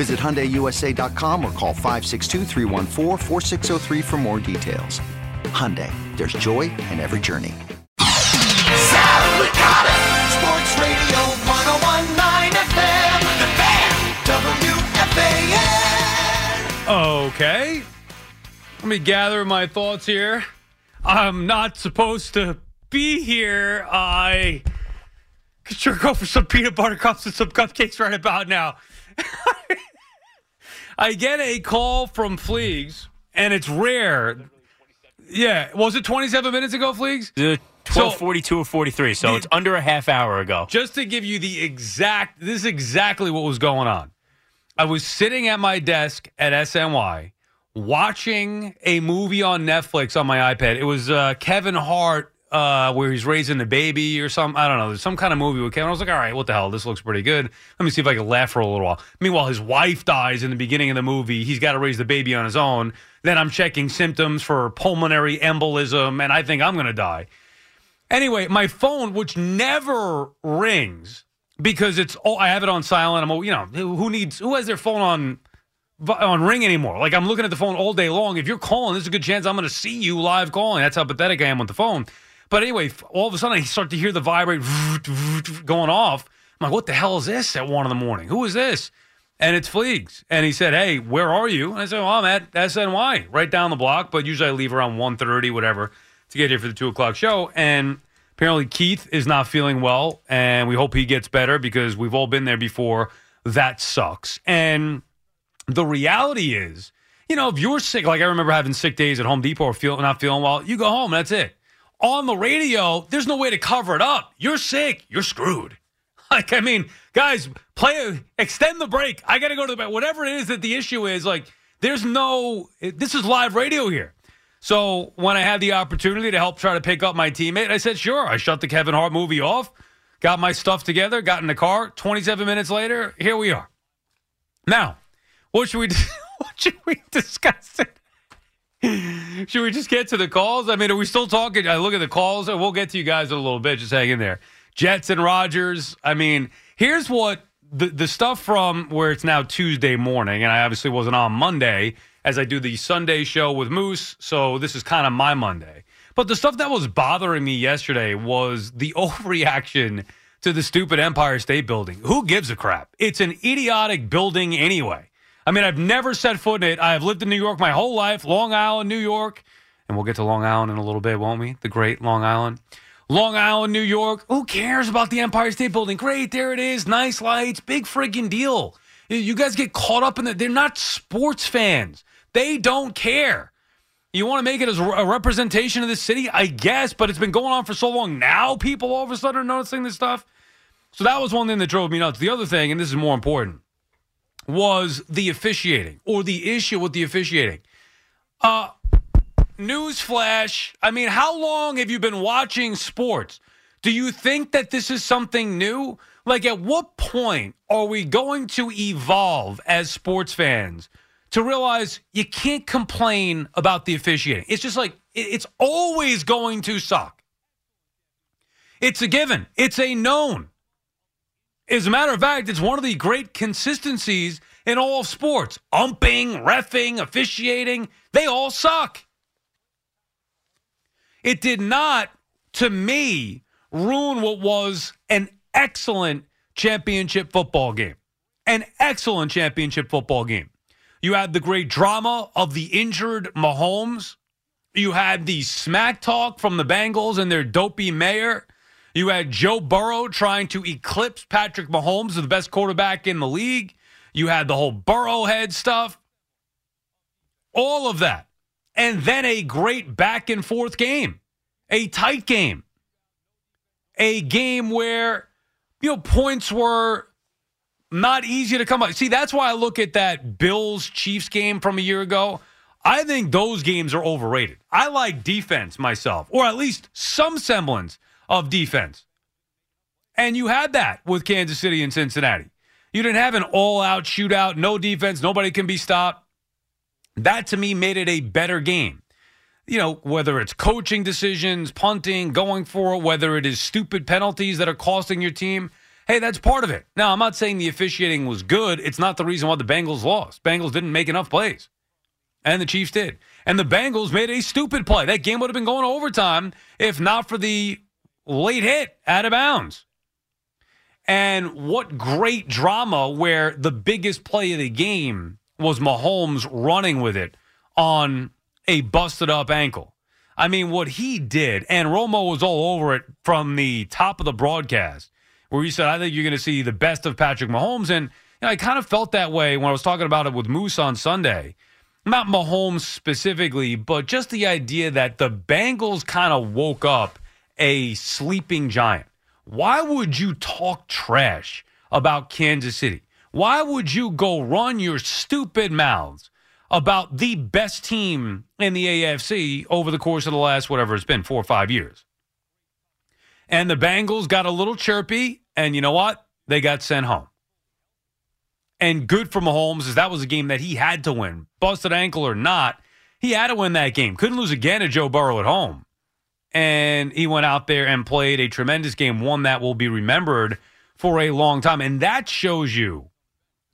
Visit HyundaiUSA.com or call 562 for more details. Hyundai, there's joy in every journey. Sal Licata, Sports Radio 1019 FM, The Fan, WFAN. Okay. Let me gather my thoughts here. I'm not supposed to be here. I could sure go for some peanut butter cups and some cupcakes right about now. I get a call from Fleegs, and it's rare. Yeah, was it 27 minutes ago, Fleegs? Uh, 1242 or 43, so The- it's under a half hour ago. Just to give you the exact, this is exactly what was going on. I was sitting at my desk at SNY watching a movie on Netflix on my iPad. It was uh, Kevin Hart, uh, where he's raising the baby or some, I don't know, there's some kind of movie with Kevin. I was like, all right, what the hell? This looks pretty good. Let me see if I can laugh for a little while. Meanwhile, his wife dies in the beginning of the movie. He's got to raise the baby on his own. Then I'm checking symptoms for pulmonary embolism, and I think I'm going to die. Anyway, my phone, which never rings because it's oh, I have it on silent. I'm you know who needs who has their phone on on ring anymore? Like I'm looking at the phone all day long. If you're calling, there's a good chance I'm going to see you live calling. That's how pathetic I am with the phone. But anyway, all of a sudden I start to hear the vibrate going off. I'm like, what the hell is this at one in the morning? Who is this? And it's Fleegs. And he said, hey, where are you? And I said, well, I'm at SNY, right down the block. But usually I leave around 1.30, whatever, to get here for the 2 o'clock show. And apparently Keith is not feeling well. And we hope he gets better because we've all been there before. That sucks. And the reality is, you know, if you're sick, like I remember having sick days at Home Depot or feel, not feeling well, you go home. That's it. On the radio, there's no way to cover it up. You're sick. You're screwed. Like, I mean, guys, play, extend the break. I got to go to the bed. Whatever it is that the issue is, like, there's no, this is live radio here. So when I had the opportunity to help try to pick up my teammate, I said, sure. I shut the Kevin Hart movie off, got my stuff together, got in the car. 27 minutes later, here we are. Now, what should we, what should we discuss? Should we just get to the calls? I mean, are we still talking? I look at the calls. We'll get to you guys in a little bit. Just hang in there. Jets and Rogers. I mean, here's what the the stuff from where it's now Tuesday morning, and I obviously wasn't on Monday as I do the Sunday show with Moose. So this is kind of my Monday. But the stuff that was bothering me yesterday was the overreaction to the stupid Empire State Building. Who gives a crap? It's an idiotic building anyway. I mean, I've never set foot in it. I have lived in New York my whole life, Long Island, New York. And we'll get to Long Island in a little bit, won't we? The great Long Island. Long Island, New York. Who cares about the Empire State Building? Great, there it is. Nice lights. Big friggin' deal. You guys get caught up in that. They're not sports fans. They don't care. You want to make it as a representation of the city? I guess, but it's been going on for so long. Now people all of a sudden are noticing this stuff. So that was one thing that drove me nuts. The other thing, and this is more important, was the officiating or the issue with the officiating. Uh, newsflash. I mean, how long have you been watching sports? Do you think that this is something new? Like, at what point are we going to evolve as sports fans to realize you can't complain about the officiating? It's just like, it's always going to suck. It's a given, it's a known. As a matter of fact, it's one of the great consistencies in all sports. Umping, refing, officiating, they all suck. It did not, to me, ruin what was an excellent championship football game. An excellent championship football game. You had the great drama of the injured Mahomes. You had the smack talk from the Bengals and their dopey mayor. You had Joe Burrow trying to eclipse Patrick Mahomes, the best quarterback in the league. You had the whole Burrowhead stuff. All of that. And then a great back and forth game, a tight game, a game where, you know, points were not easy to come by. See, that's why I look at that Bills Chiefs game from a year ago. I think those games are overrated. I like defense myself, or at least some semblance of defense. And you had that with Kansas City and Cincinnati. You didn't have an all out shootout, no defense, nobody can be stopped. That to me made it a better game. You know, whether it's coaching decisions, punting, going for it, whether it is stupid penalties that are costing your team, hey, that's part of it. Now, I'm not saying the officiating was good. It's not the reason why the Bengals lost. Bengals didn't make enough plays, and the Chiefs did. And the Bengals made a stupid play. That game would have been going overtime if not for the late hit out of bounds. And what great drama where the biggest play of the game was Mahomes running with it on a busted up ankle. I mean, what he did, and Romo was all over it from the top of the broadcast, where he said, I think you're going to see the best of Patrick Mahomes. And you know, I kind of felt that way when I was talking about it with Moose on Sunday. Not Mahomes specifically, but just the idea that the Bengals kind of woke up a sleeping giant. Why would you talk trash about Kansas City? Why would you go run your stupid mouths about the best team in the AFC over the course of the last, whatever it's been, four or five years? And the Bengals got a little chirpy, and you know what? They got sent home. And good for Mahomes, is that was a game that he had to win. Busted ankle or not, he had to win that game. Couldn't lose again to Joe Burrow at home. And he went out there and played a tremendous game, one that will be remembered for a long time. And that shows you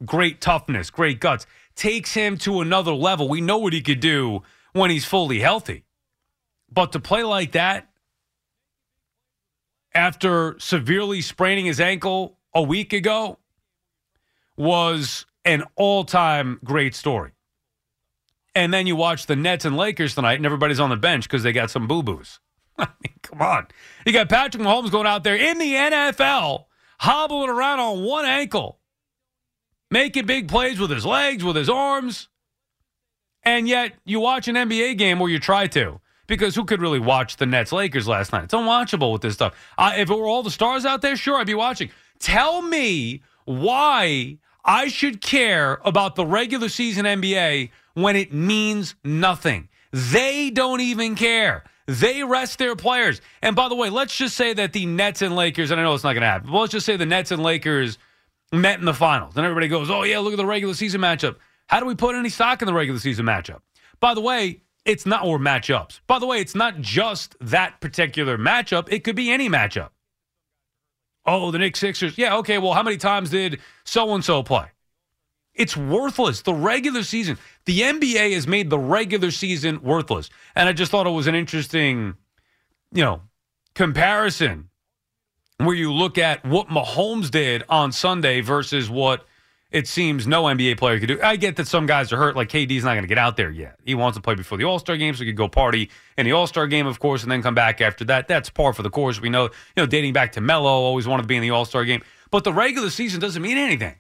great toughness, great guts. Takes him to another level. We know what he could do when he's fully healthy. But to play like that after severely spraining his ankle a week ago was an all time great story. And then you watch the Nets and Lakers tonight, and everybody's on the bench because they got some boo boos. I mean, come on. You got Patrick Mahomes going out there in the NFL, hobbling around on one ankle, making big plays with his legs, with his arms. And yet you watch an NBA game where you try to. Because who could really watch the Nets Lakers last night? It's unwatchable with this stuff. Uh, if it were all the stars out there, sure, I'd be watching. Tell me why I should care about the regular season NBA when it means nothing. They don't even care. They rest their players. And by the way, let's just say that the Nets and Lakers, and I know it's not going to happen, but let's just say the Nets and Lakers met in the finals. And everybody goes, oh, yeah, look at the regular season matchup. How do we put any stock in the regular season matchup? By the way, it's not, or matchups. By the way, it's not just that particular matchup, it could be any matchup. Oh, the Knicks Sixers. Yeah, okay, well, how many times did so and so play? It's worthless. The regular season, the NBA has made the regular season worthless. And I just thought it was an interesting, you know, comparison where you look at what Mahomes did on Sunday versus what it seems no NBA player could do. I get that some guys are hurt, like KD's not going to get out there yet. He wants to play before the All Star game, so he could go party in the All Star game, of course, and then come back after that. That's par for the course. We know, you know, dating back to Melo, always wanted to be in the All Star game. But the regular season doesn't mean anything.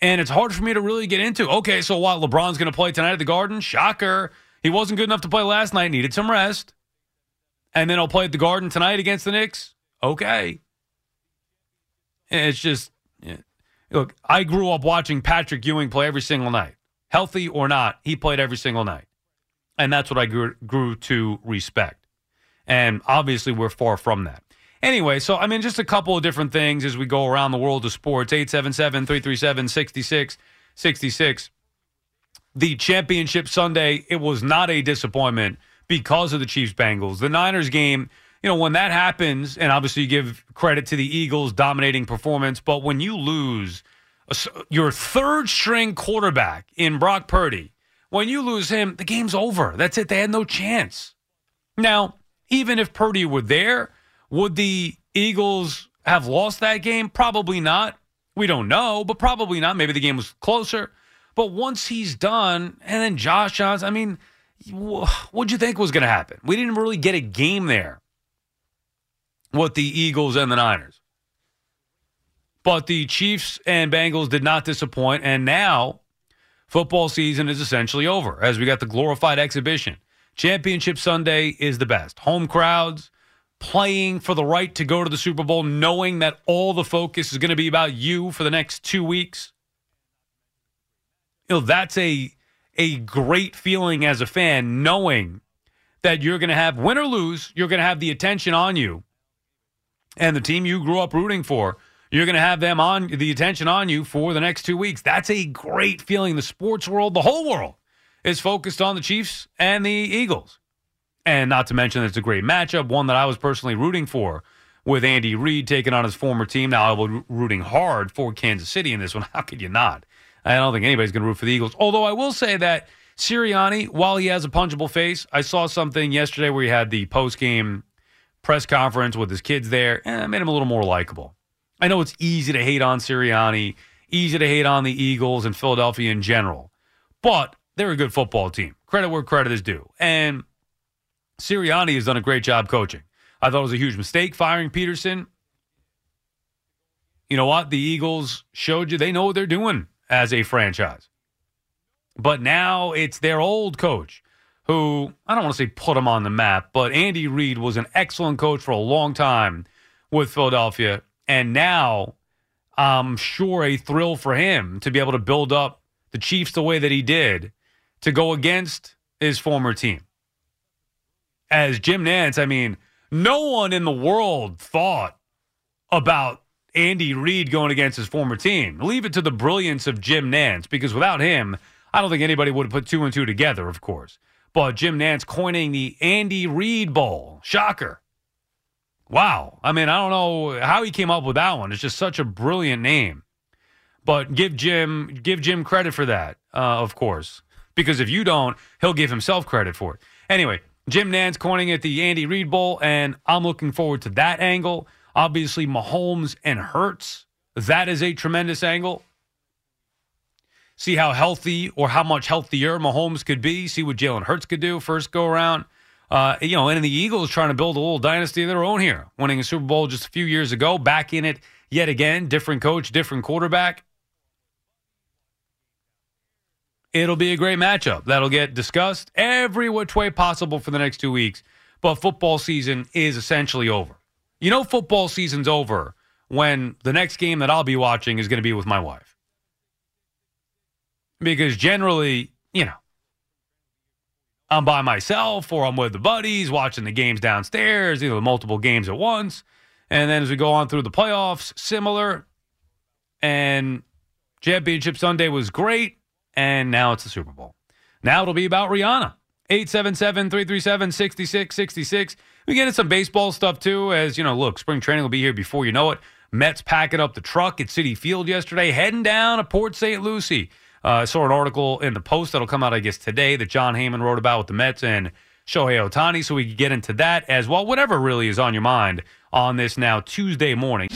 And it's hard for me to really get into. Okay, so what? LeBron's going to play tonight at the Garden? Shocker. He wasn't good enough to play last night, needed some rest. And then he'll play at the Garden tonight against the Knicks? Okay. It's just, yeah. look, I grew up watching Patrick Ewing play every single night. Healthy or not, he played every single night. And that's what I grew, grew to respect. And obviously, we're far from that. Anyway, so I mean, just a couple of different things as we go around the world of sports 877 337 6666. The championship Sunday, it was not a disappointment because of the Chiefs Bengals. The Niners game, you know, when that happens, and obviously you give credit to the Eagles' dominating performance, but when you lose your third string quarterback in Brock Purdy, when you lose him, the game's over. That's it. They had no chance. Now, even if Purdy were there, would the Eagles have lost that game? Probably not. We don't know, but probably not. Maybe the game was closer. But once he's done, and then Josh Johnson, I mean, what'd you think was going to happen? We didn't really get a game there with the Eagles and the Niners. But the Chiefs and Bengals did not disappoint. And now football season is essentially over as we got the glorified exhibition. Championship Sunday is the best. Home crowds playing for the right to go to the Super Bowl, knowing that all the focus is going to be about you for the next two weeks. You know, that's a a great feeling as a fan, knowing that you're going to have win or lose, you're going to have the attention on you, and the team you grew up rooting for, you're going to have them on the attention on you for the next two weeks. That's a great feeling. The sports world, the whole world, is focused on the Chiefs and the Eagles. And not to mention, it's a great matchup, one that I was personally rooting for with Andy Reid taking on his former team. Now, I was rooting hard for Kansas City in this one. How could you not? I don't think anybody's going to root for the Eagles. Although I will say that Sirianni, while he has a punchable face, I saw something yesterday where he had the post game press conference with his kids there, and it made him a little more likable. I know it's easy to hate on Sirianni, easy to hate on the Eagles and Philadelphia in general, but they're a good football team. Credit where credit is due. And Sirianni has done a great job coaching. I thought it was a huge mistake firing Pederson. You know what? The Eagles showed you they know what they're doing as a franchise. But now it's their old coach who, I don't want to say put them on the map, but Andy Reid was an excellent coach for a long time with Philadelphia. And now I'm sure a thrill for him to be able to build up the Chiefs the way that he did to go against his former team. As Jim Nantz, I mean, no one in the world thought about Andy Reid going against his former team. Leave it to the brilliance of Jim Nantz because without him, I don't think anybody would have put two and two together, of course. But Jim Nantz coining the Andy Reid Bowl. Shocker. Wow. I mean, I don't know how he came up with that one. It's just such a brilliant name. But give Jim give Jim credit for that, uh, of course. Because if you don't, he'll give himself credit for it. Anyway, Jim Nantz coining it the Andy Reid Bowl, and I'm looking forward to that angle. Obviously, Mahomes and Hurts. That is a tremendous angle. See how healthy or how much healthier Mahomes could be. See what Jalen Hurts could do first go around. Uh, you know, and the Eagles trying to build a little dynasty of their own here, winning a Super Bowl just a few years ago, back in it yet again. Different coach, different quarterback. It'll be a great matchup. That'll get discussed every which way possible for the next two weeks. But football season is essentially over. You know, football season's over when the next game that I'll be watching is going to be with my wife. Because generally, you know, I'm by myself or I'm with the buddies watching the games downstairs, know, multiple games at once. And then as we go on through the playoffs, similar. And Championship Sunday was great. And now it's the Super Bowl. Now it'll be about Rihanna. 877 337 6666. We get into some baseball stuff too, as you know, look, spring training will be here before you know it. Mets packing up the truck at Citi Field yesterday, heading down to Port St. Lucie. Uh, I saw an article in the Post that'll come out, I guess, today that Jon Heyman wrote about with the Mets and Shohei Ohtani, so we can get into that as well. Whatever really is on your mind on this now Tuesday morning.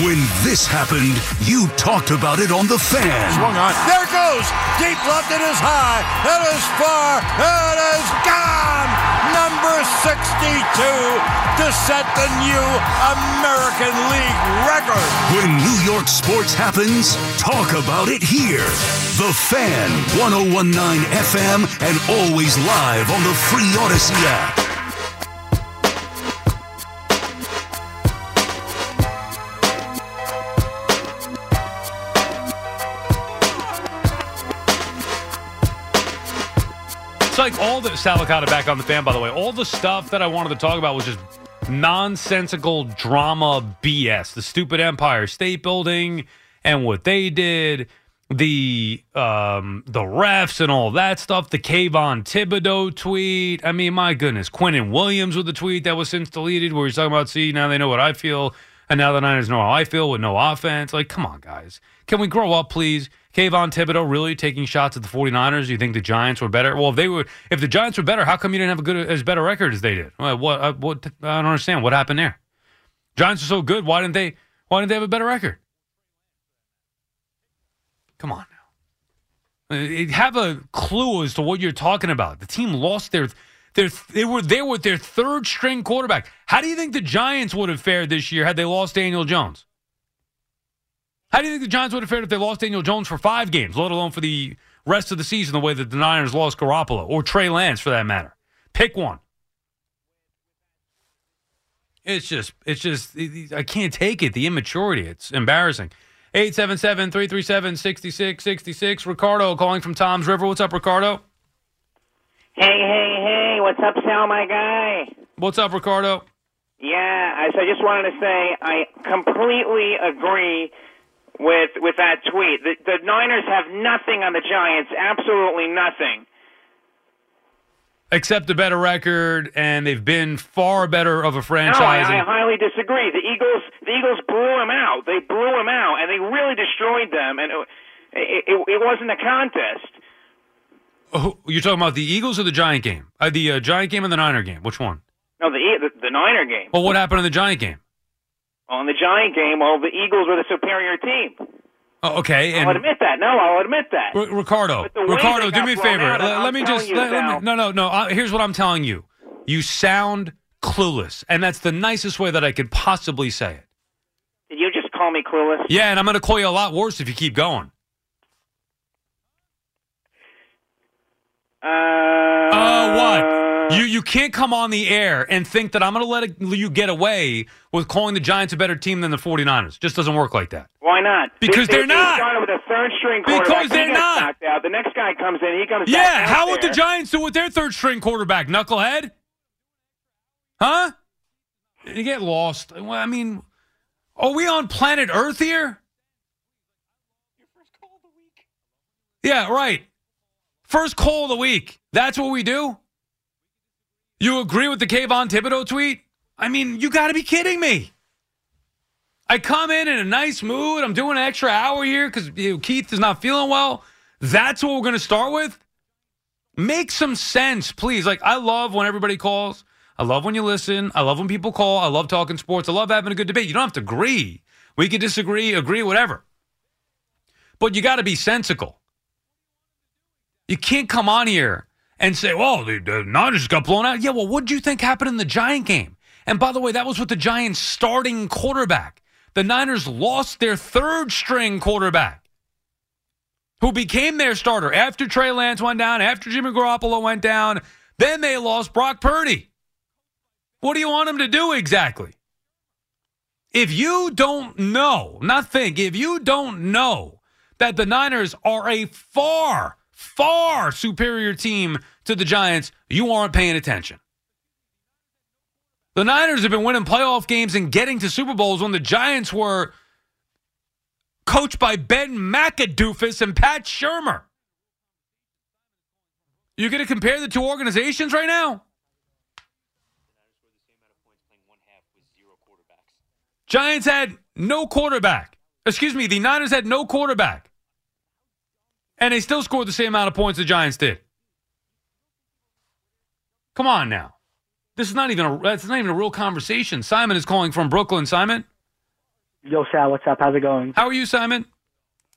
When this happened, you talked about it on The Fan. Swung on. There it goes. Deep left. It is high. It is far. It is gone. Number 62 to set the new American League record. When New York sports happens, talk about it here. The Fan, 1019 FM, and always live on the free Audacy app. Like all the Sal Licata back on the fan, by the way. All the stuff that I wanted to talk about was just nonsensical drama BS. The stupid Empire State Building and what they did, the um, the refs and all that stuff, the Kayvon Thibodeaux tweet. I mean, my goodness, Quinnen Williams with the tweet that was since deleted where he's talking about, see, now they know what I feel, and now the Niners know how I feel with no offense. Like, come on, guys. Can we grow up, please? Kayvon Thibodeaux really taking shots at the 49ers? You think the Giants were better? Well, if they were, if the Giants were better, how come you didn't have a good as better record as they did? Well, what? Uh, what? I don't understand. What happened there? Giants are so good. Why didn't they? Why didn't they have a better record? Come on now. Uh, Have a clue as to what you're talking about. The team lost their they were there with their third string quarterback. How do you think the Giants would have fared this year had they lost Daniel Jones? How do you think the Giants would have fared if they lost Daniel Jones for five games, let alone for the rest of the season, the way that the Niners lost Garoppolo or Trey Lance for that matter? Pick one. It's just, it's just, I can't take it. The immaturity. It's embarrassing. 877 337 6666. Ricardo calling from Toms River. What's up, Ricardo? Hey, hey, hey, what's up, Sal, my guy? What's up, Ricardo? Yeah, I, so I just wanted to say I completely agree with with that tweet. The, the Niners have nothing on the Giants, absolutely nothing. Except a better record, and they've been far better of a No, franchise. I, I highly disagree. The Eagles, the Eagles blew them out. They blew them out, and they really destroyed them. And it, it, it, it wasn't a contest. Oh, you're talking about the Eagles or the Giant game? Uh, the uh, Giant game and the Niner game? Which one? No, the the, the Niner game. Well, what happened in the Giant game? On the Giant game, well, the Eagles were the superior team. Oh, okay, I'll admit that. No, I'll admit that. R- Ricardo, But the way Ricardo, do me a favor. out, let, let me just let, let me, no, no, no. Uh, here's what I'm telling you. You sound clueless, and that's the nicest way that I could possibly say it. Did you just call me clueless? Yeah, and I'm going to call you a lot worse if you keep going. Uh, Uh, what? You you can't come on the air and think that I'm going to let it, you get away with calling the Giants a better team than the 49ers. Just doesn't work like that. Why not? Because they, they're they, not. They with a third string Because they're he not. Out. The next guy comes in. He comes. Yeah, back how would the. Giants do with their third string quarterback, knucklehead? Huh? You get lost. Well, I mean, are we on planet Earth here? Yeah, right. First call of the week. That's what we do? You agree with the Kayvon Thibodeaux tweet? I mean, you got to be kidding me. I come in in a nice mood. I'm doing an extra hour here because you know, Keith is not feeling well. That's what we're going to start with? Make some sense, please. Like, I love when everybody calls. I love when you listen. I love when people call. I love talking sports. I love having a good debate. You don't have to agree. We can disagree, agree, whatever. But you got to be sensical. You can't come on here and say, well, the, the Niners got blown out. Yeah, well, what do you think happened in the Giant game? And by the way, that was with the Giants starting quarterback. The Niners lost their third string quarterback, who became their starter after Trey Lance went down, after Jimmy Garoppolo went down. Then they lost Brock Purdy. What do you want them to do exactly? If you don't know, not think, if you don't know that the Niners are a far, far superior team to the Giants, you aren't paying attention. The Niners have been winning playoff games and getting to Super Bowls when the Giants were coached by Ben McAdoofus and Pat Shurmur. You going to compare the two organizations right now? Giants had no quarterback. Excuse me, the Niners had no quarterback. And they still scored the same amount of points the Giants did. Come on now. This is not even a that's not even a real conversation. Simon is calling from Brooklyn. Simon, Yo, Sal, what's up? How's it going? how are you, Simon?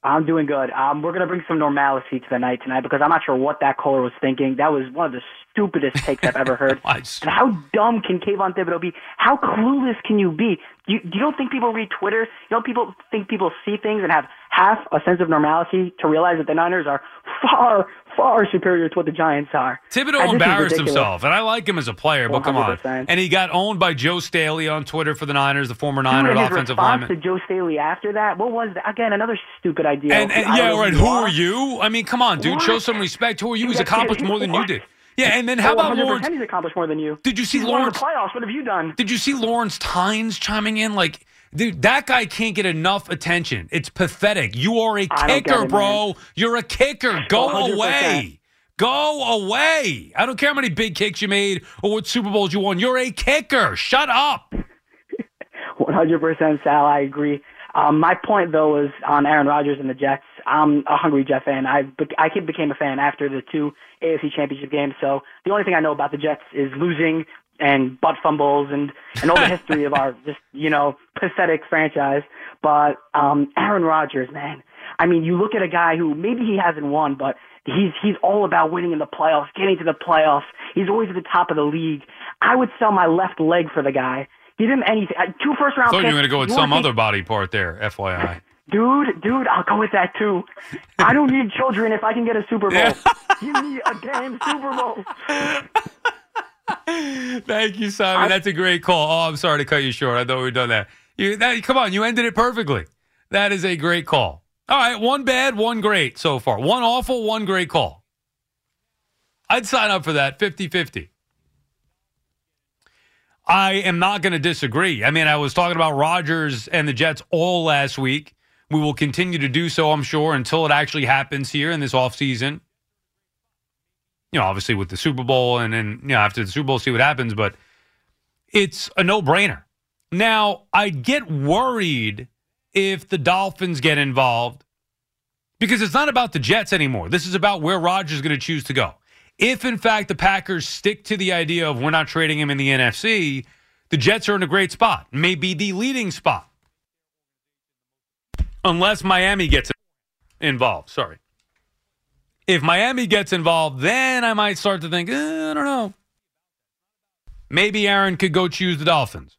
I'm doing good. Um, we're gonna bring some normalcy to the night tonight because I'm not sure what that caller was thinking. That was one of the stupidest takes I've ever heard. And how dumb can Kayvon Thibodeaux be? How clueless can you be? You, you don't think people read Twitter? You don't people think people see things and have half a sense of normalcy to realize that the Niners are far, far superior to what the Giants are? Thibodeaux embarrassed himself, and I like him as a player, but come on. And he got owned by Joe Staley on Twitter for the Niners, the former Dude, Niner and his offensive lineman. to Joe Staley after that, what was that? Again, another stupid idea. And, and yeah, right. who are you? I mean, come on, dude. What? Show some respect. Who are you? He's accomplished more than you did. Yeah, and then how Oh, about 100% Lawrence? He's accomplished more than you. Did you see He's Lawrence? playoffs? What have you done? Did you see Lawrence Tynes chiming in? Like, dude, that guy can't get enough attention. It's pathetic. You are a kicker, it, bro. man. You're a kicker. Go 100%. away. Go away. I don't care how many big kicks you made or what Super Bowls you won. You're a kicker. Shut up. 100% Sal, I agree. Um, my point though was on Aaron Rodgers and the Jets. I'm a hungry Jet fan. I be- I became a fan after the two AFC Championship games. So the only thing I know about the Jets is losing and butt fumbles and and all the history of our just you know pathetic franchise. But um, Aaron Rodgers, man, I mean, you look at a guy who maybe he hasn't won, but he's he's all about winning in the playoffs, getting to the playoffs. He's always at the top of the league. I would sell my left leg for the guy. Give him anything. Uh, Two first round I thought picks. you were going to go with You some take- other body part there, FYI. Dude, dude, I'll go with that too. I don't need children if I can get a Super Bowl. Give me a damn Super Bowl. Thank you, Simon. That's a great call. Oh, I'm sorry to cut you short. I thought we were done that. You, that. Come on, you ended it perfectly. That is a great call. All right, one bad, one great so far. One awful, one great call. I'd sign up for that 50 50. I am not going to disagree. I mean, I was talking about Rodgers and the Jets all last week. We will continue to do so, I'm sure, until it actually happens here in this offseason. You know, obviously with the Super Bowl and then, you know, after the Super Bowl, see what happens, but it's a no brainer. Now, I get worried if the Dolphins get involved because it's not about the Jets anymore. This is about where Rodgers is going to choose to go. If, in fact, the Packers stick to the idea of we're not trading him in the NFC, the Jets are in a great spot, maybe the leading spot. Unless Miami gets involved. Sorry. If Miami gets involved, then I might start to think, eh, I don't know. Maybe Aaron could go choose the Dolphins.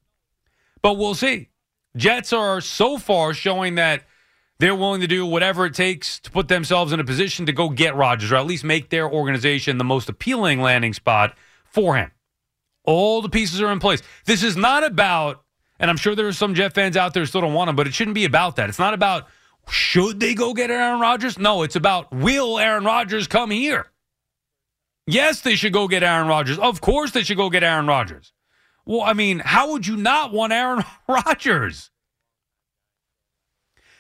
But we'll see. Jets are so far showing that they're willing to do whatever it takes to put themselves in a position to go get Rodgers, or at least make their organization the most appealing landing spot for him. All the pieces are in place. This is not about, and I'm sure there are some Jet fans out there who still don't want him, but it shouldn't be about that. It's not about should they go get Aaron Rodgers? No, it's about will Aaron Rodgers come here? Yes, they should go get Aaron Rodgers. Of course, they should go get Aaron Rodgers. Well, I mean, how would you not want Aaron Rodgers?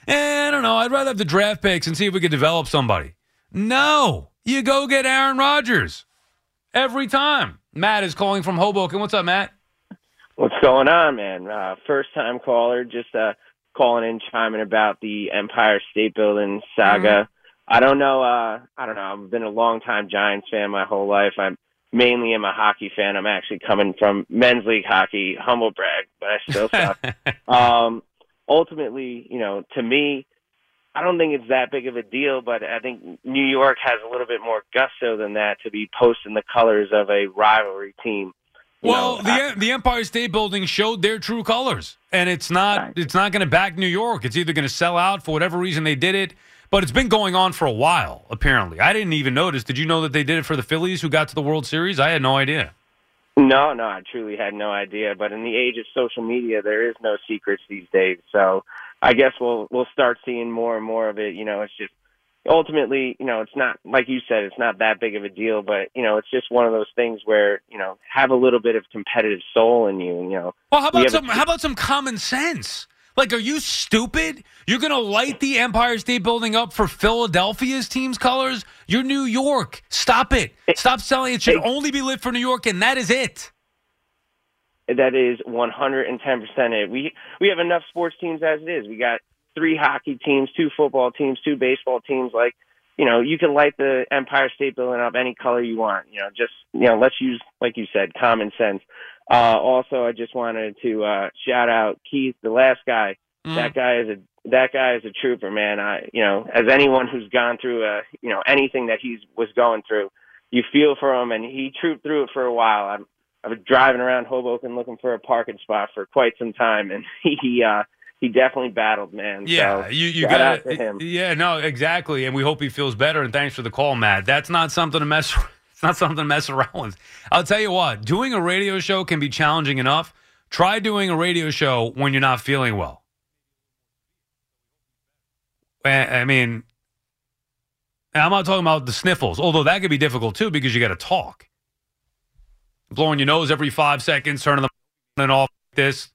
Eh, I don't know. I'd rather have the draft picks and see if we could develop somebody. No, you go get Aaron Rodgers every time. Matt is calling from Hoboken. What's up, Matt? What's going on, man? Uh, first time caller, just uh, calling in, chiming about the Empire State Building saga. I don't know. Uh, I don't know. I've been a long time Giants fan my whole life. I'm mainly am a hockey fan. I'm actually coming from men's league hockey, humble brag, but I still suck. um, ultimately, you know, to me, I don't think it's that big of a deal, but I think New York has a little bit more gusto than that to be posting the colors of a rivalry team. Well, know, the I- the Empire State Building showed their true colors, and it's not it's not going to back New York. It's either going to sell out for whatever reason they did it, but it's been going on for a while. Apparently, I didn't even notice. Did you know that they did it for the Phillies, who got to the World Series? I had no idea. No, no, I truly had no idea. But in the age of social media, there is no secrets these days. So I guess we'll we'll start seeing more and more of it. You know, it's just ultimately, you know, it's not like you said, it's not that big of a deal. But you know, it's just one of those things where you know, have a little bit of competitive soul in you. You know, Well, how about have a- some how about some common sense? Like, are you stupid? You're going to light the Empire State Building up for Philadelphia's team's colors? You're New York. Stop it. Stop selling. It should only be lit for New York, and that is it. that is 110% it. We we have enough sports teams as it is. We got three hockey teams, two football teams, two baseball teams. Like, you know, you can light the Empire State Building up any color you want. You know, just you know, let's use like you said, common sense. Uh, also, I just wanted to uh, shout out Keith, the last guy. That guy is a that guy is a trooper, man. I you know, as anyone who's gone through uh you know anything that he's was going through, you feel for him, and he trooped through it for a while. I'm I was driving around Hoboken looking for a parking spot for quite some time, and he uh, he definitely battled, man. Yeah, so, you you got to him. Yeah, no, exactly, and we hope he feels better. And thanks for the call, Matt. That's not something to mess. It's not something to mess around with. I'll tell you what, doing a radio show can be challenging enough. Try doing a radio show when you're not feeling well. I I mean, I'm not talking about the sniffles, although that could be difficult too because you got to talk. Blowing your nose every five seconds, turning them on and off like this.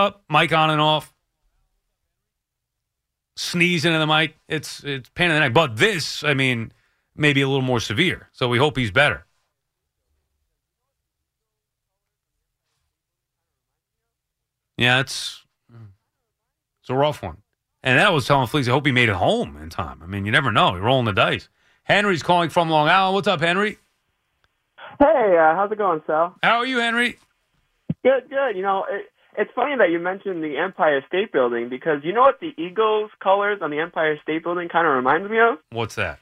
Up, mic on and off. Sneeze into the mic. It's it's pain in the neck. But this, I mean, maybe a little more severe. So we hope he's better. Yeah, it's it's a rough one. And that was telling Fleegs, I hope he made it home in time. I mean, you never know. You're rolling the dice. Henry's calling from Long Island. What's up, Henry? Hey, uh, how's it going, Sal? How are you, Henry? Good, good. You know, it, it's funny that you mentioned the Empire State Building because you know what the Eagles colors on the Empire State Building kind of reminds me of? What's that?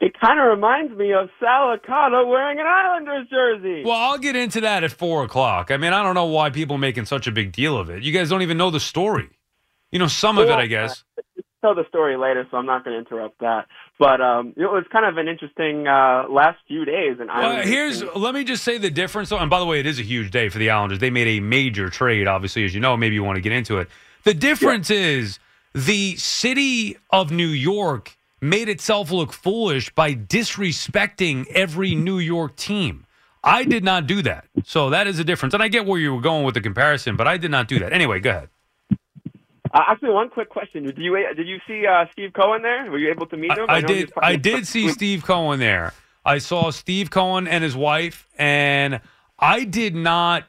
It kind of reminds me of Sal Licata wearing an Islanders jersey. Well, I'll get into that at four o'clock. I mean, I don't know why people are making such a big deal of it. You guys don't even know the story. You know some of it, I guess. tell the story later, so I'm not going to interrupt that. But um, it was kind of an interesting uh, last few days. And Well, here's let me just say the difference. though, And by the way, it is a huge day for the Islanders. They made a major trade, obviously, as you know. Maybe you want to get into it. The difference is the city of New York made itself look foolish by disrespecting every New York team. I did not do that. So that is a difference. And I get where you were going with the comparison, but I did not do that. Anyway, go ahead. Uh, actually, one quick question: Did you did you see uh, Steve Cohen there? Were you able to meet him? I know did. he's I did see Steve Cohen there. I saw Steve Cohen and his wife, and I did not.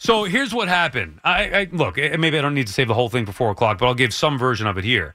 So here's what happened. I, I look. eh, Maybe I don't need to save the whole thing for four o'clock, but I'll give some version of it here.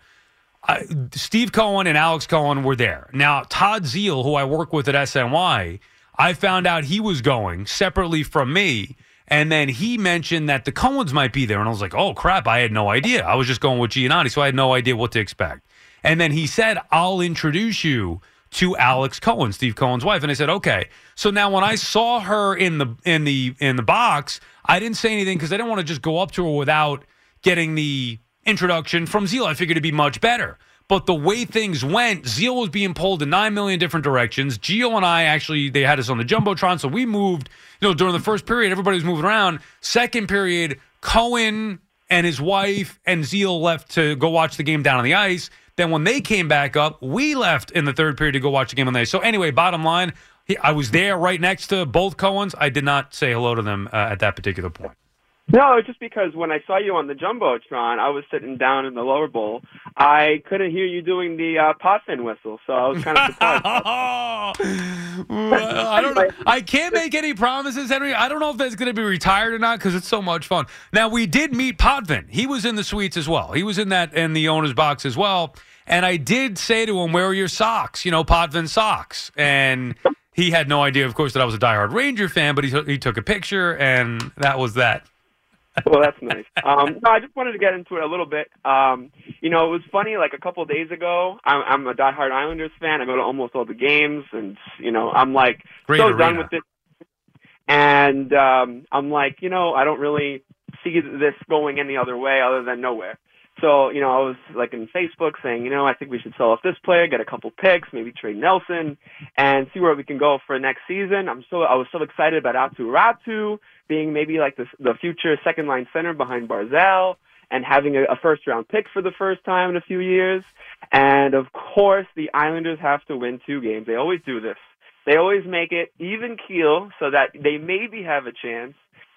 I, Steve Cohen and Alex Cohen were there. Now Todd Zeile, who I work with at SNY, I found out he was going separately from me. And then he mentioned that the Cohens might be there. And I was like, oh, crap. I had no idea. I was just going with Giannotti, so I had no idea what to expect. And then he said, I'll introduce you to Alex Cohen, Steve Cohen's wife. And I said, okay. So now when I saw her in the in the in the box, I didn't say anything because I didn't want to just go up to her without getting the introduction from Zeile. I figured it'd be much better. But the way things went, Zeile was being pulled in nine million different directions. Gio and I actually they had us on the jumbotron, so we moved. You know, during the first period, everybody was moving around. Second period, Cohen and his wife and Zeile left to go watch the game down on the ice. Then when they came back up, we left in the third period to go watch the game on the ice. So anyway, bottom line, I was there right next to both Cohens. I did not say hello to them uh, at that particular point. No, just because when I saw you on the jumbotron, I was sitting down in the lower bowl. I couldn't hear you doing the uh, whistle, so I was kind of surprised. I don't know. I can't make any promises, Henry. I don't know if that's going to be retired or not because it's so much fun. Now we did meet Potvin. He was in the suites as well. He was in that in the owner's box as well. And I did say to him, "Where are your socks? You know, Potvin socks." And he had no idea, of course, that I was a diehard Ranger fan. But he he took a picture, and that was that. Well, that's nice. Um, no, I just wanted to get into it a little bit. Um, you know, it was funny. Like a couple of days ago, I'm, I'm a diehard Islanders fan. I go to almost all the games, and you know, I'm like Great so arena. done with it. And um, I'm like, you know, I don't really see this going any other way other than nowhere. So, you know, I was like in Facebook saying, you know, I think we should sell off this player, get a couple picks, maybe trade Nelson, and see where we can go for next season. I'm so I was so excited about Aatu Raty being maybe like the the future second line center behind Barzal and having a, a first round pick for the first time in a few years. And of course, the Islanders have to win two games. They always do this. They always make it even keel so that they maybe have a chance.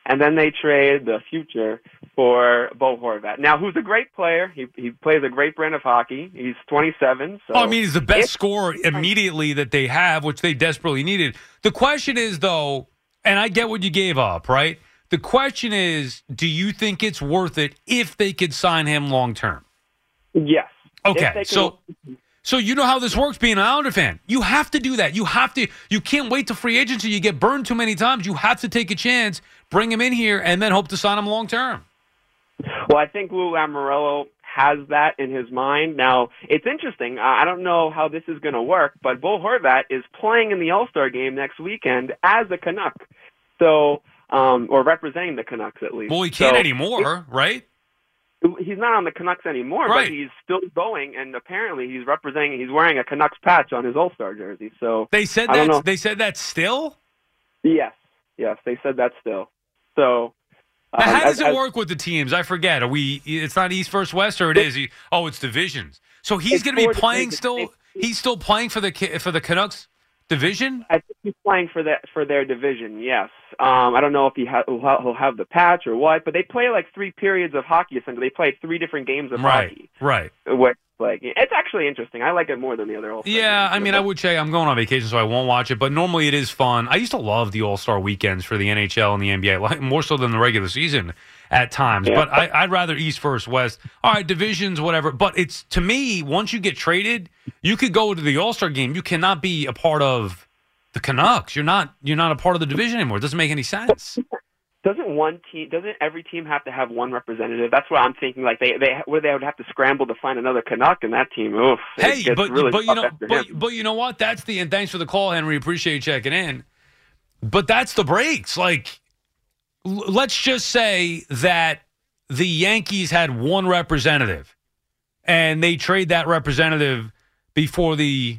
And then they trade the future for Bo Horvat. Now, who's a great player? He he plays a great brand of hockey. He's 27. So Oh, I mean, he's the best scorer immediately that they have, which they desperately needed. The question is, though, and I get what you gave up, right? The question is, do you think it's worth it if they could sign him long term? Yes. Okay, can- so so you know how this works being an Islander fan. You have to do that. You have to. You can't wait to free agency. You get burned too many times. You have to take a chance, bring him in here, and then hope to sign him long term. Well, I think Lou Lamoriello has that in his mind. Now, it's interesting. I I don't know how this is going to work, but Bo Horvat is playing in the All Star game next weekend as a Canuck. So, um, or representing the Canucks at least. Well, he can't So, anymore, right? He's not on the Canucks anymore, Right. but he's still going, and apparently he's representing. He's wearing a Canucks patch on his All Star jersey. So They said that. know. They said that still. yes, yes, they said that still. So. Now, um, how does it work with the teams? I forget. Are we? It's not East versus West, or it is? Oh, it's divisions. So he's going to be playing still. He's still playing for the for the Canucks division. I think he's playing for that for their division. Yes. Um, I don't know if he ha- he'll have the patch or what, but they play like three periods of hockey. Essentially, they play three different games of Right, hockey. right. Which, like, it's actually interesting. I like it more than the other. All-Star Yeah, games. I mean, I would say I'm going on vacation, so I won't watch it. But normally, it is fun. I used to love the All Star weekends for the NHL and the NBA, like more so than the regular season at times. Yeah. But I, I'd rather East first, West. All right, divisions, whatever. But it's to me, once you get traded, you could go to the All Star game. You cannot be a part of the Canucks. You're not. You're not a part of the division anymore. It doesn't make any sense. Doesn't one team doesn't every team have to have one representative? That's what I'm thinking. Like they they where they would have to scramble to find another Canuck in that team. Oof. Hey, but really but you know but, but you know what? That's the and thanks for the call, Henry. Appreciate you checking in. But that's the breaks. Like, l- let's just say that the Yankees had one representative, and they trade that representative before the,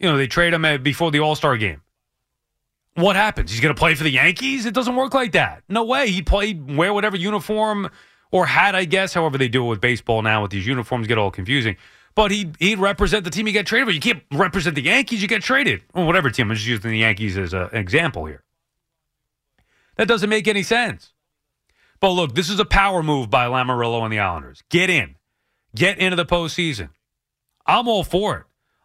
you know, they trade him before the All Star game. What happens? He's going to play for the Yankees? It doesn't work like that. No way. He'd play, wear whatever uniform or hat, I guess, however they do it with baseball now with these uniforms get all confusing. But he'd, he'd represent the team he get traded for. You can't represent the Yankees, you get traded. Or whatever team. I'm just using the Yankees as a- an example here. That doesn't make any sense. But look, this is a power move by Lamoriello and the Islanders. Get in. Get into the postseason. I'm all for it.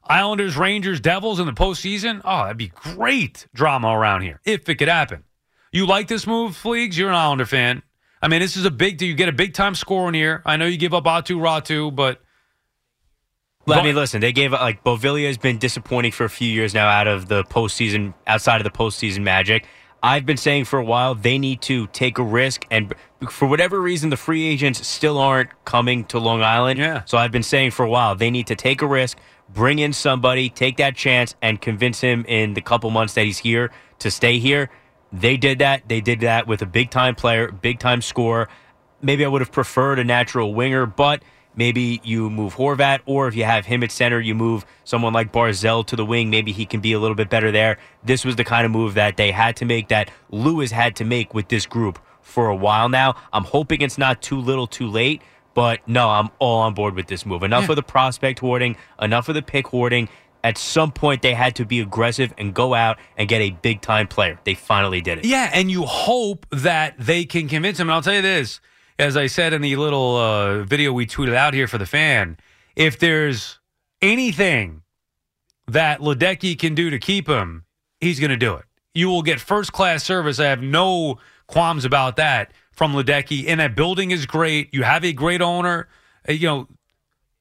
Islanders, Rangers, Devils in the postseason. Oh, that'd be great drama around here if it could happen. You like this move, Fleegs? You're an Islander fan. I mean, this is a big. You get a big time score in here. I know you give up Aatu Raty, but let me listen, they gave up like Beauvillier has been disappointing for a few years now out of the postseason, outside of the postseason magic. I've been saying for a while they need to take a risk, and for whatever reason, the free agents still aren't coming to Long Island. Yeah. So I've been saying for a while they need to take a risk, bring in somebody, take that chance, and convince him in the couple months that he's here to stay here. They did that. They did that with a big time player, big time scorer. Maybe I would have preferred a natural winger, but maybe you move Horvat, or if you have him at center, you move someone like Barzal to the wing. Maybe he can be a little bit better there. This was the kind of move that they had to make, that Lewis had to make with this group for a while now. I'm hoping it's not too little too late, but no, I'm all on board with this move. Enough Yeah. of the prospect hoarding, enough of the pick hoarding. At some point, they had to be aggressive and go out and get a big time player. They finally did it. Yeah, and you hope that they can convince him. And I'll tell you this, as I said in the little uh, video we tweeted out here for the fan, if there's anything that Ledecky can do to keep him, he's going to do it. You will get first class service. I have no qualms about that from Ledecky. And that building is great. You have a great owner. Uh, You know,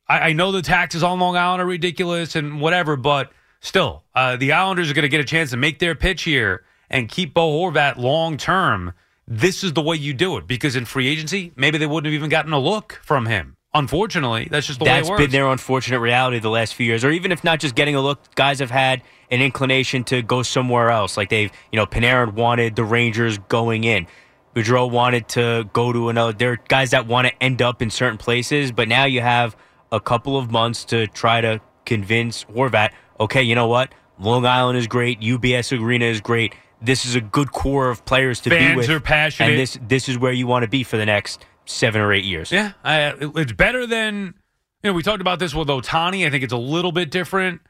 I, I know the taxes on Long Island are ridiculous and whatever, but still, uh, the Islanders are going to get a chance to make their pitch here and keep Bo Horvat long term. This is the way you do it because in free agency, maybe they wouldn't have even gotten a look from him. Unfortunately, that's just the That's way it works. That's been their unfortunate reality the last few years, or even if not just getting a look, guys have had an inclination to go somewhere else. Like they've, you know, Panarin wanted the Rangers going in. Boudreaux wanted to go to another. There are guys that want to end up in certain places, but now you have a couple of months to try to convince Horvat, okay, you know what? Long Island is great. UBS Arena is great. This is a good core of players to be Fans with. are passionate. And this this is where you want to be for the next seven or eight years. Yeah, I, it's better than you know. We talked about this with Ohtani. I think it's a little bit different,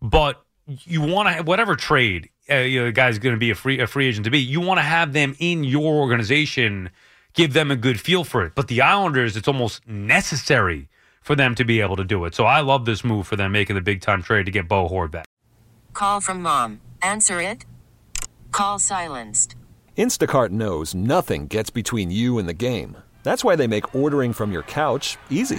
but you want to have whatever trade uh, you know, the guy's going to be a free a free agent to be. You want to have them in your organization, give them a good feel for it. But the Islanders, it's almost necessary for them to be able to do it. So I love this move for them making the big time trade to get Bo Horvat. Back. Call from mom. Answer it. Call silenced. Instacart knows nothing gets between you and the game. That's why they make ordering from your couch easy.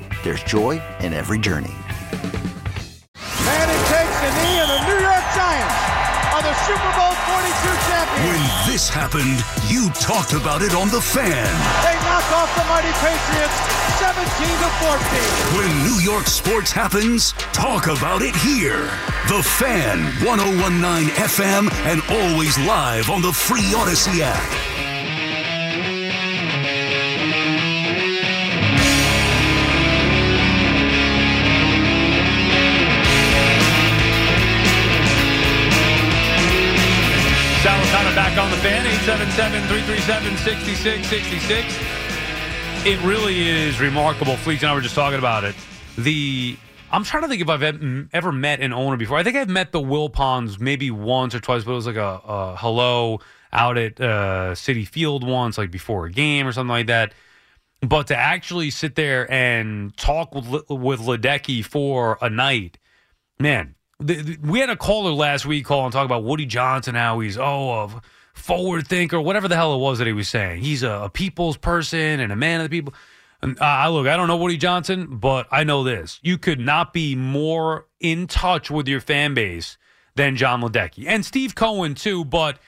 there's joy in every journey. Manning takes the knee, and the New York Giants are the Super Bowl 42 champions. When this happened, you talked about it on The Fan. They knock off the mighty Patriots 17 to 14. When New York sports happens, talk about it here. The Fan, 1019 FM, and always live on the free Audacy app. 877-337-6666. It really is remarkable. Fleegs and I were just talking about it. The I'm trying to think if I've ever met an owner before. I think I've met the Wilpons maybe once or twice, but it was like a, a hello. out at uh, Citi Field once, like before a game or something like that. But to actually sit there and talk with with Ledecky for a night, man, the, the- we had a caller last week call and talk about Woody Johnson, how he's oh a forward thinker, whatever the hell it was that he was saying. He's a, a people's person and a man of the people. And uh, I look, I don't know Woody Johnson, but I know this: you could not be more in touch with your fan base than John Ledecky and Steve Cohen too, but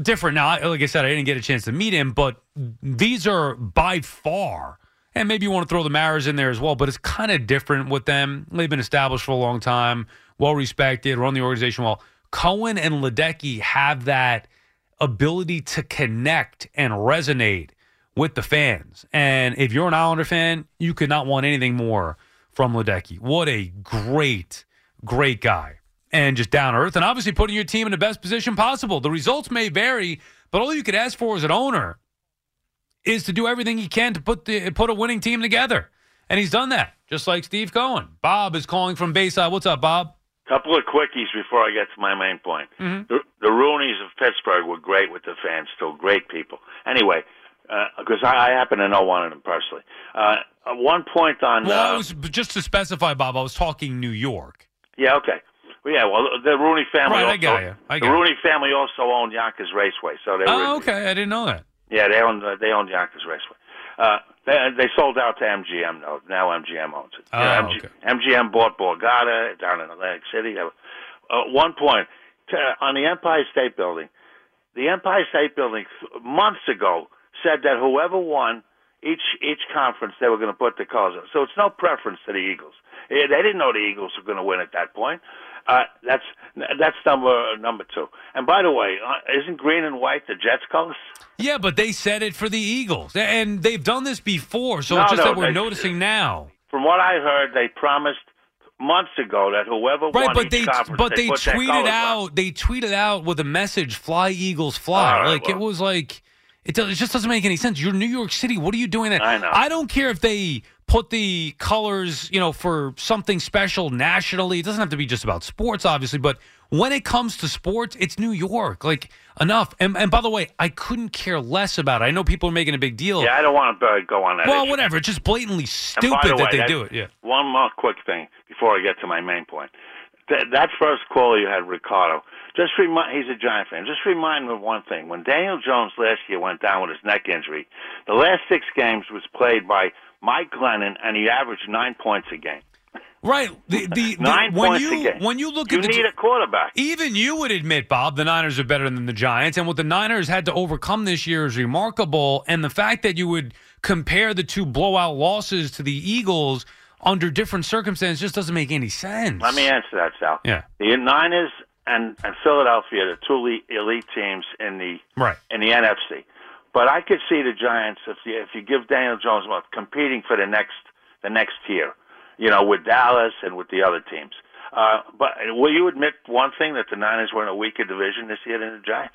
different. Now, like I said, I didn't get a chance to meet him, but these are by far, and maybe you want to throw the Maras in there as well, but it's kind of different with them. They've been established for a long time, well respected, run the organization well. Cohen and Ledecky have that ability to connect and resonate with the fans. And if you're an Islander fan, you could not want anything more from Ledecky. What a great, great guy. And just down earth, and obviously putting your team in the best position possible. The results may vary, but all you could ask for as an owner is to do everything he can to put the put a winning team together. And he's done that, just like Steve Cohen. Bob is calling from Bayside. What's up, Bob? Couple of quickies before I get to my main point. Mhm. The, the Rooneys of Pittsburgh were great with the fans, still great people. Anyway, because I, I happen to know one of them personally. Uh, uh, one point on. Well, uh, was just to specify, Bob. I was talking New York. yeah, okay. Well, yeah, well, the Rooney family. Right, I got you. I the got you. Rooney family also owned Yonkers Raceway, so they were. Oh, okay. I didn't know that. Yeah, they owned uh, they owned Yonkers Raceway. Uh, they, they sold out to MGM though. Now MGM owns it. Oh, MG, okay. MGM bought Borgata down in Atlantic City. Uh, one point to, on the Empire State Building, the Empire State Building months ago said that whoever won each each conference they were going to put the colors on. So it's no preference to the Eagles. Eh, They didn't know the Eagles were going to win at that point. Uh, that's that's number number two. And by the way, uh, isn't green and white the Jets colors? Yeah, but they said it for the Eagles, and they've done this before. So No, it's just no, that we're they- noticing now. From what I heard, they promised months ago that whoever Right, won but they but they their tweeted on. out they tweeted out with a message "Fly Eagles Fly." Right, like it was like it, does, it just doesn't make any sense. You're New York City. What are you doing that? I know. I don't care if they put the colors, you know, for something special nationally. It doesn't have to be just about sports, obviously, but when it comes to sports, it's New York. Like enough. And, and by the way, I couldn't care less about it. I know people are making a big deal. Yeah, I don't want to uh, go on that. well, issue. whatever. It's just blatantly stupid the that way, they do it. Yeah. One more quick thing before I get to my main point. That, that first call you had, Ricardo, just remind, he's a Giant fan. Just remind him of one thing. When Daniel Jones last year went down with his neck injury, the last six games was played by Mike Glennon, and he averaged nine points a game. Right. The, the, the- Nine when points you a game. when you look You at the need a quarterback. Even you would admit, Bob, the Niners are better than the Giants, and what the Niners had to overcome this year is remarkable. And the fact that you would compare the two blowout losses to the Eagles under different circumstances just doesn't make any sense. Let me answer that, Sal. Yeah. The Niners and, and Philadelphia are the two elite, elite teams in the Right. in the NFC. But I could see the Giants if you if you give Daniel Jones well, competing for the next the next tier, you know, with Dallas and with the other teams. Uh, but will you admit one thing that the Niners were in a weaker division this year than the Giants?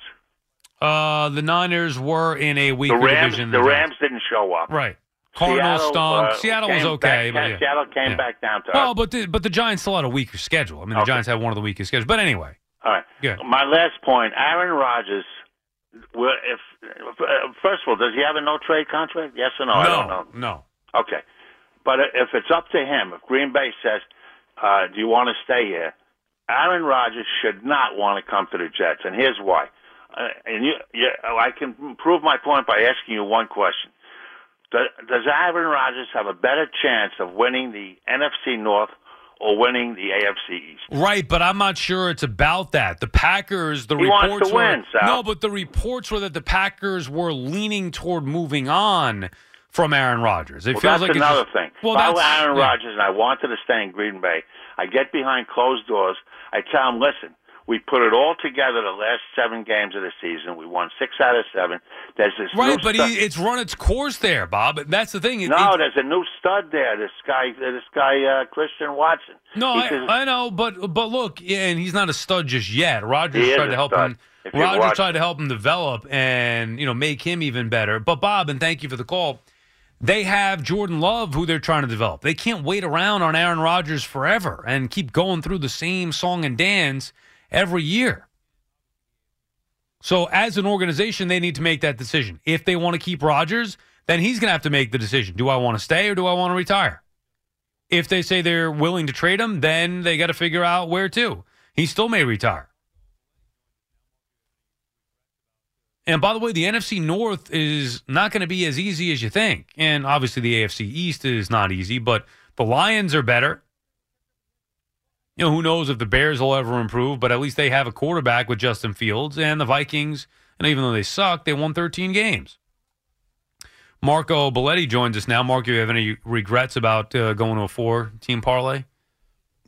Uh, the Niners were in a weaker the Rams division. the than Rams didn't show up. Right. Stunk. uh, Seattle was okay, back- but yeah. Seattle came Yeah. back down to Well, earth. but the, but the Giants still had a weaker schedule. I mean, the Okay. Giants had one of the weakest schedules. But anyway, All right. Good. My last point: Aaron Rodgers. Well, if uh, first of all, does he have a no trade contract? Yes or no? I don't know. no. Okay, but if it's up to him, if Green Bay says, uh, "Do you want to stay here?" Aaron Rodgers should not want to come to the Jets, and here's why. Uh, and you, you, I can prove my point by asking you one question: Does, Aaron Rodgers have a better chance of winning the NFC North or winning the AFC East? Right, but I'm not sure it's about that. The Packers, the He reports to were win, Sal. no, but the reports were that the Packers were leaning toward moving on from Aaron Rodgers. It well, feels that's like it's another just- thing. Well, if I were that's- Aaron yeah. Rodgers and I wanted to stay in Green Bay, I get behind closed doors. I tell him, listen, we put it all together the last seven games of the season. We won six out of seven. There's this Right, but he, it's run its course there, Bob. That's the thing. It- no, it- there's a new stud there. This guy, this guy, uh, Christian Watson. No, I, says- I know, but but look, and he's not a stud just yet. Rodgers tried to help stud. him. If Rodgers tried to help him develop and you know make him even better. But Bob, and thank you for the call. They have Jordan Love, who they're trying to develop. They can't wait around on Aaron Rodgers forever and keep going through the same song and dance every year. So as an organization, they need to make that decision. If they want to keep Rodgers, then he's going to have to make the decision. Do I want to stay or do I want to retire? If they say they're willing to trade him, then they got to figure out where to. He still may retire. And by the way, the NFC North is not going to be as easy as you think. And obviously, the AFC East is not easy, but the Lions are better. You know, who knows if the Bears will ever improve, but at least they have a quarterback with Justin Fields. And the Vikings, and even though they suck, they won 13 games. Marco Belletti joins us now. Marco, you have any regrets about uh, going to a four team parlay?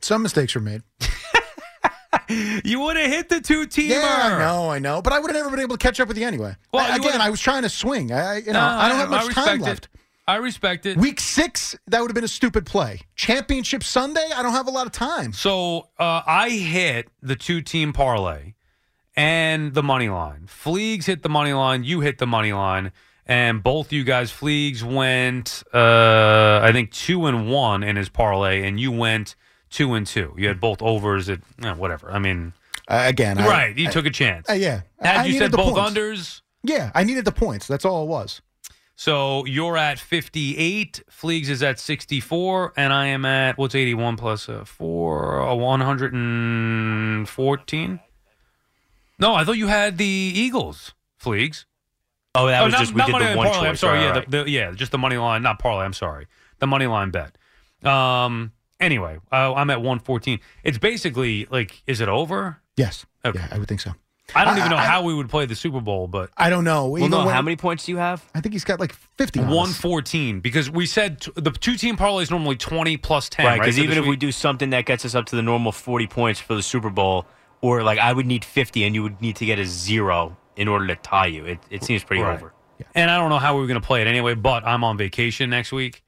Some mistakes were made. you would have hit the two teamer. Yeah, I know, I know, but I would have never been able to catch up with you anyway. Well, I- you again, would've- I was trying to swing. I, you know, No, I don't have much time it. I respect it. Week six, that would have been a stupid play. Championship Sunday, I don't have a lot of time. So uh, I hit the two team parlay and the money line. Fleegs hit the money line. You hit the money line. And both you guys, Fleegs went, uh, I think, two and one in his parlay, and you went two and two. You had both overs at eh, whatever. I mean, Uh, again, I- right. You I- took a chance. Uh, yeah. Had I you said both points. unders? Yeah, I needed the points. That's all it was. So you're at 58. Fleegs is at 64, and I am at what's 81 plus uh, four, a 114. No, I thought you had the Eagles. Fleegs. Oh, that was not, just we not did money the line one parlay. I'm sorry. Right, yeah, right. The, the, yeah, just the money line, not parlay. I'm sorry, the money line bet. Um. Anyway, uh, I'm at 114. It's basically like, is it over? Yes. Okay. Yeah, I would think so. I don't even know I- how we would play the Super Bowl, but I don't know. Well, Even no, when- how many points do you have? I think he's got like 50 on us. 114 because we said t- the two team parlay is normally 20 plus 10, Right, right? because So even this if we week- do something that gets us up to the normal 40 points for the Super Bowl, or like I would need 50 and you would need to get a zero in order to tie you, it, it seems pretty Right. over. And I don't know how we were going to play it anyway, but I'm on vacation next week.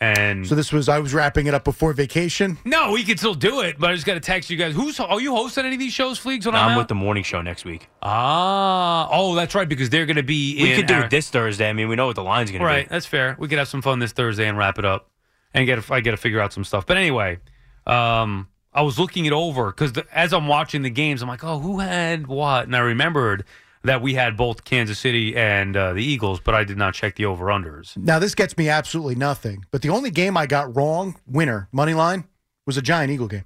And So this was, I was wrapping it up before vacation. no, we can still do it, but I just got to text you guys. Who's are you hosting any of these shows, Fleegs? When No, I'm, I'm out? with the morning show next week. Ah, oh, that's right, because they're going to be. We in could do Ari- it this Thursday. I mean, we know what the line's going to be. Right, that's fair. We could have some fun this Thursday and wrap it up, and get I got to figure out some stuff. But anyway, um, I was looking it over because as I'm watching the games, I'm like, oh, who had what? And I remembered that we had both Kansas City and uh, the Eagles, but I did not check the over unders. Now, this gets me absolutely nothing. But the only game I got wrong, winner, money line, was a Giant Eagle game.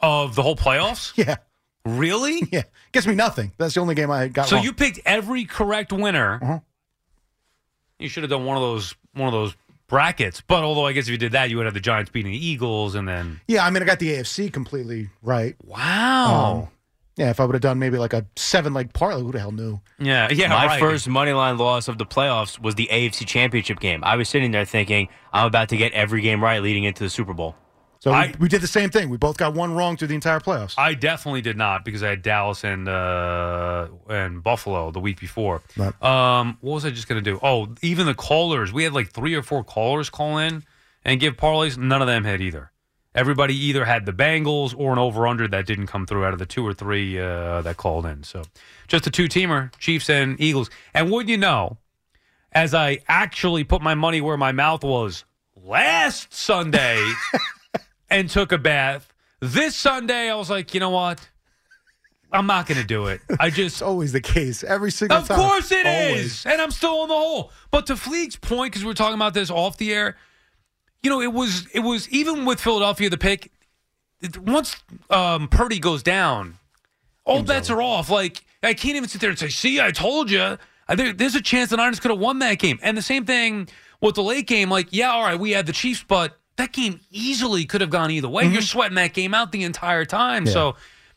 Of the whole playoffs? Yeah. Really? Yeah. Gets me nothing. That's the only game I got So wrong. you picked every correct winner. Uh-huh. You should have done one of those one of those brackets. But although I guess if you did that, you would have the Giants beating the Eagles, and then Yeah, I mean, I got the AFC completely right. wow, Um, yeah, if I would have done maybe like a seven leg parlay, who the hell knew? yeah, yeah. My right. first money line loss of the playoffs was the AFC Championship game. I was sitting there thinking, I'm about to get every game right leading into the Super Bowl. So we, I- we did the same thing. We both got one wrong through the entire playoffs. I definitely did not because I had Dallas and uh, and Buffalo the week before. Right. Um, what was I just going to do? Oh, even the callers. We had like three or four callers call in and give parlays. None of them had either. Everybody either had the Bengals or an over under that didn't come through out of the two or three uh, that called in. So just a two teamer, Chiefs and Eagles. And would you know, as I actually put my money where my mouth was last Sunday and took a bath, this Sunday I was like, you know what? I'm not going to do it. I just It's always the case. Every single of time. course it is, Always. And I'm still in the hole. But to Fleegs' point, because we're talking about this off the air, you know, it was it was even with Philadelphia the pick. Once um, Purdy goes down, all bets are off. Like I can't even sit there and say, "See, I told you." There, there's a chance the Niners could have won that game. And the same thing with the late game. Like, yeah, all right, we had the Chiefs, but that game easily could have gone either way. You're sweating that game out the entire time. Mm-hmm. Yeah.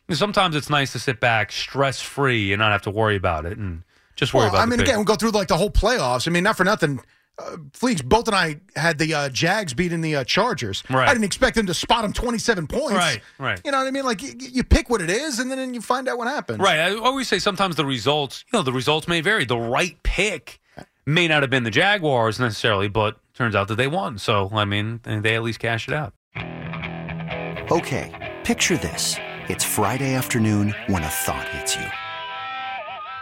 So sometimes it's nice to sit back, stress free, and not have to worry about it, and just worry Well, about. I mean, again, we'll go through like the whole playoffs. I mean, not for nothing. Uh, Fleegs, both and I had the uh, Jags beating the uh, Chargers. Right. I didn't expect them to spot them 27 points. Right, right. You know what I mean? Like, you, you pick what it is, and then you find out what happens. Right. I always say sometimes the results, you know, the results may vary. The right pick may not have been the Jaguars necessarily, but turns out that they won. So, I mean, they at least cash it out. Okay, picture this. It's Friday afternoon when a thought hits you.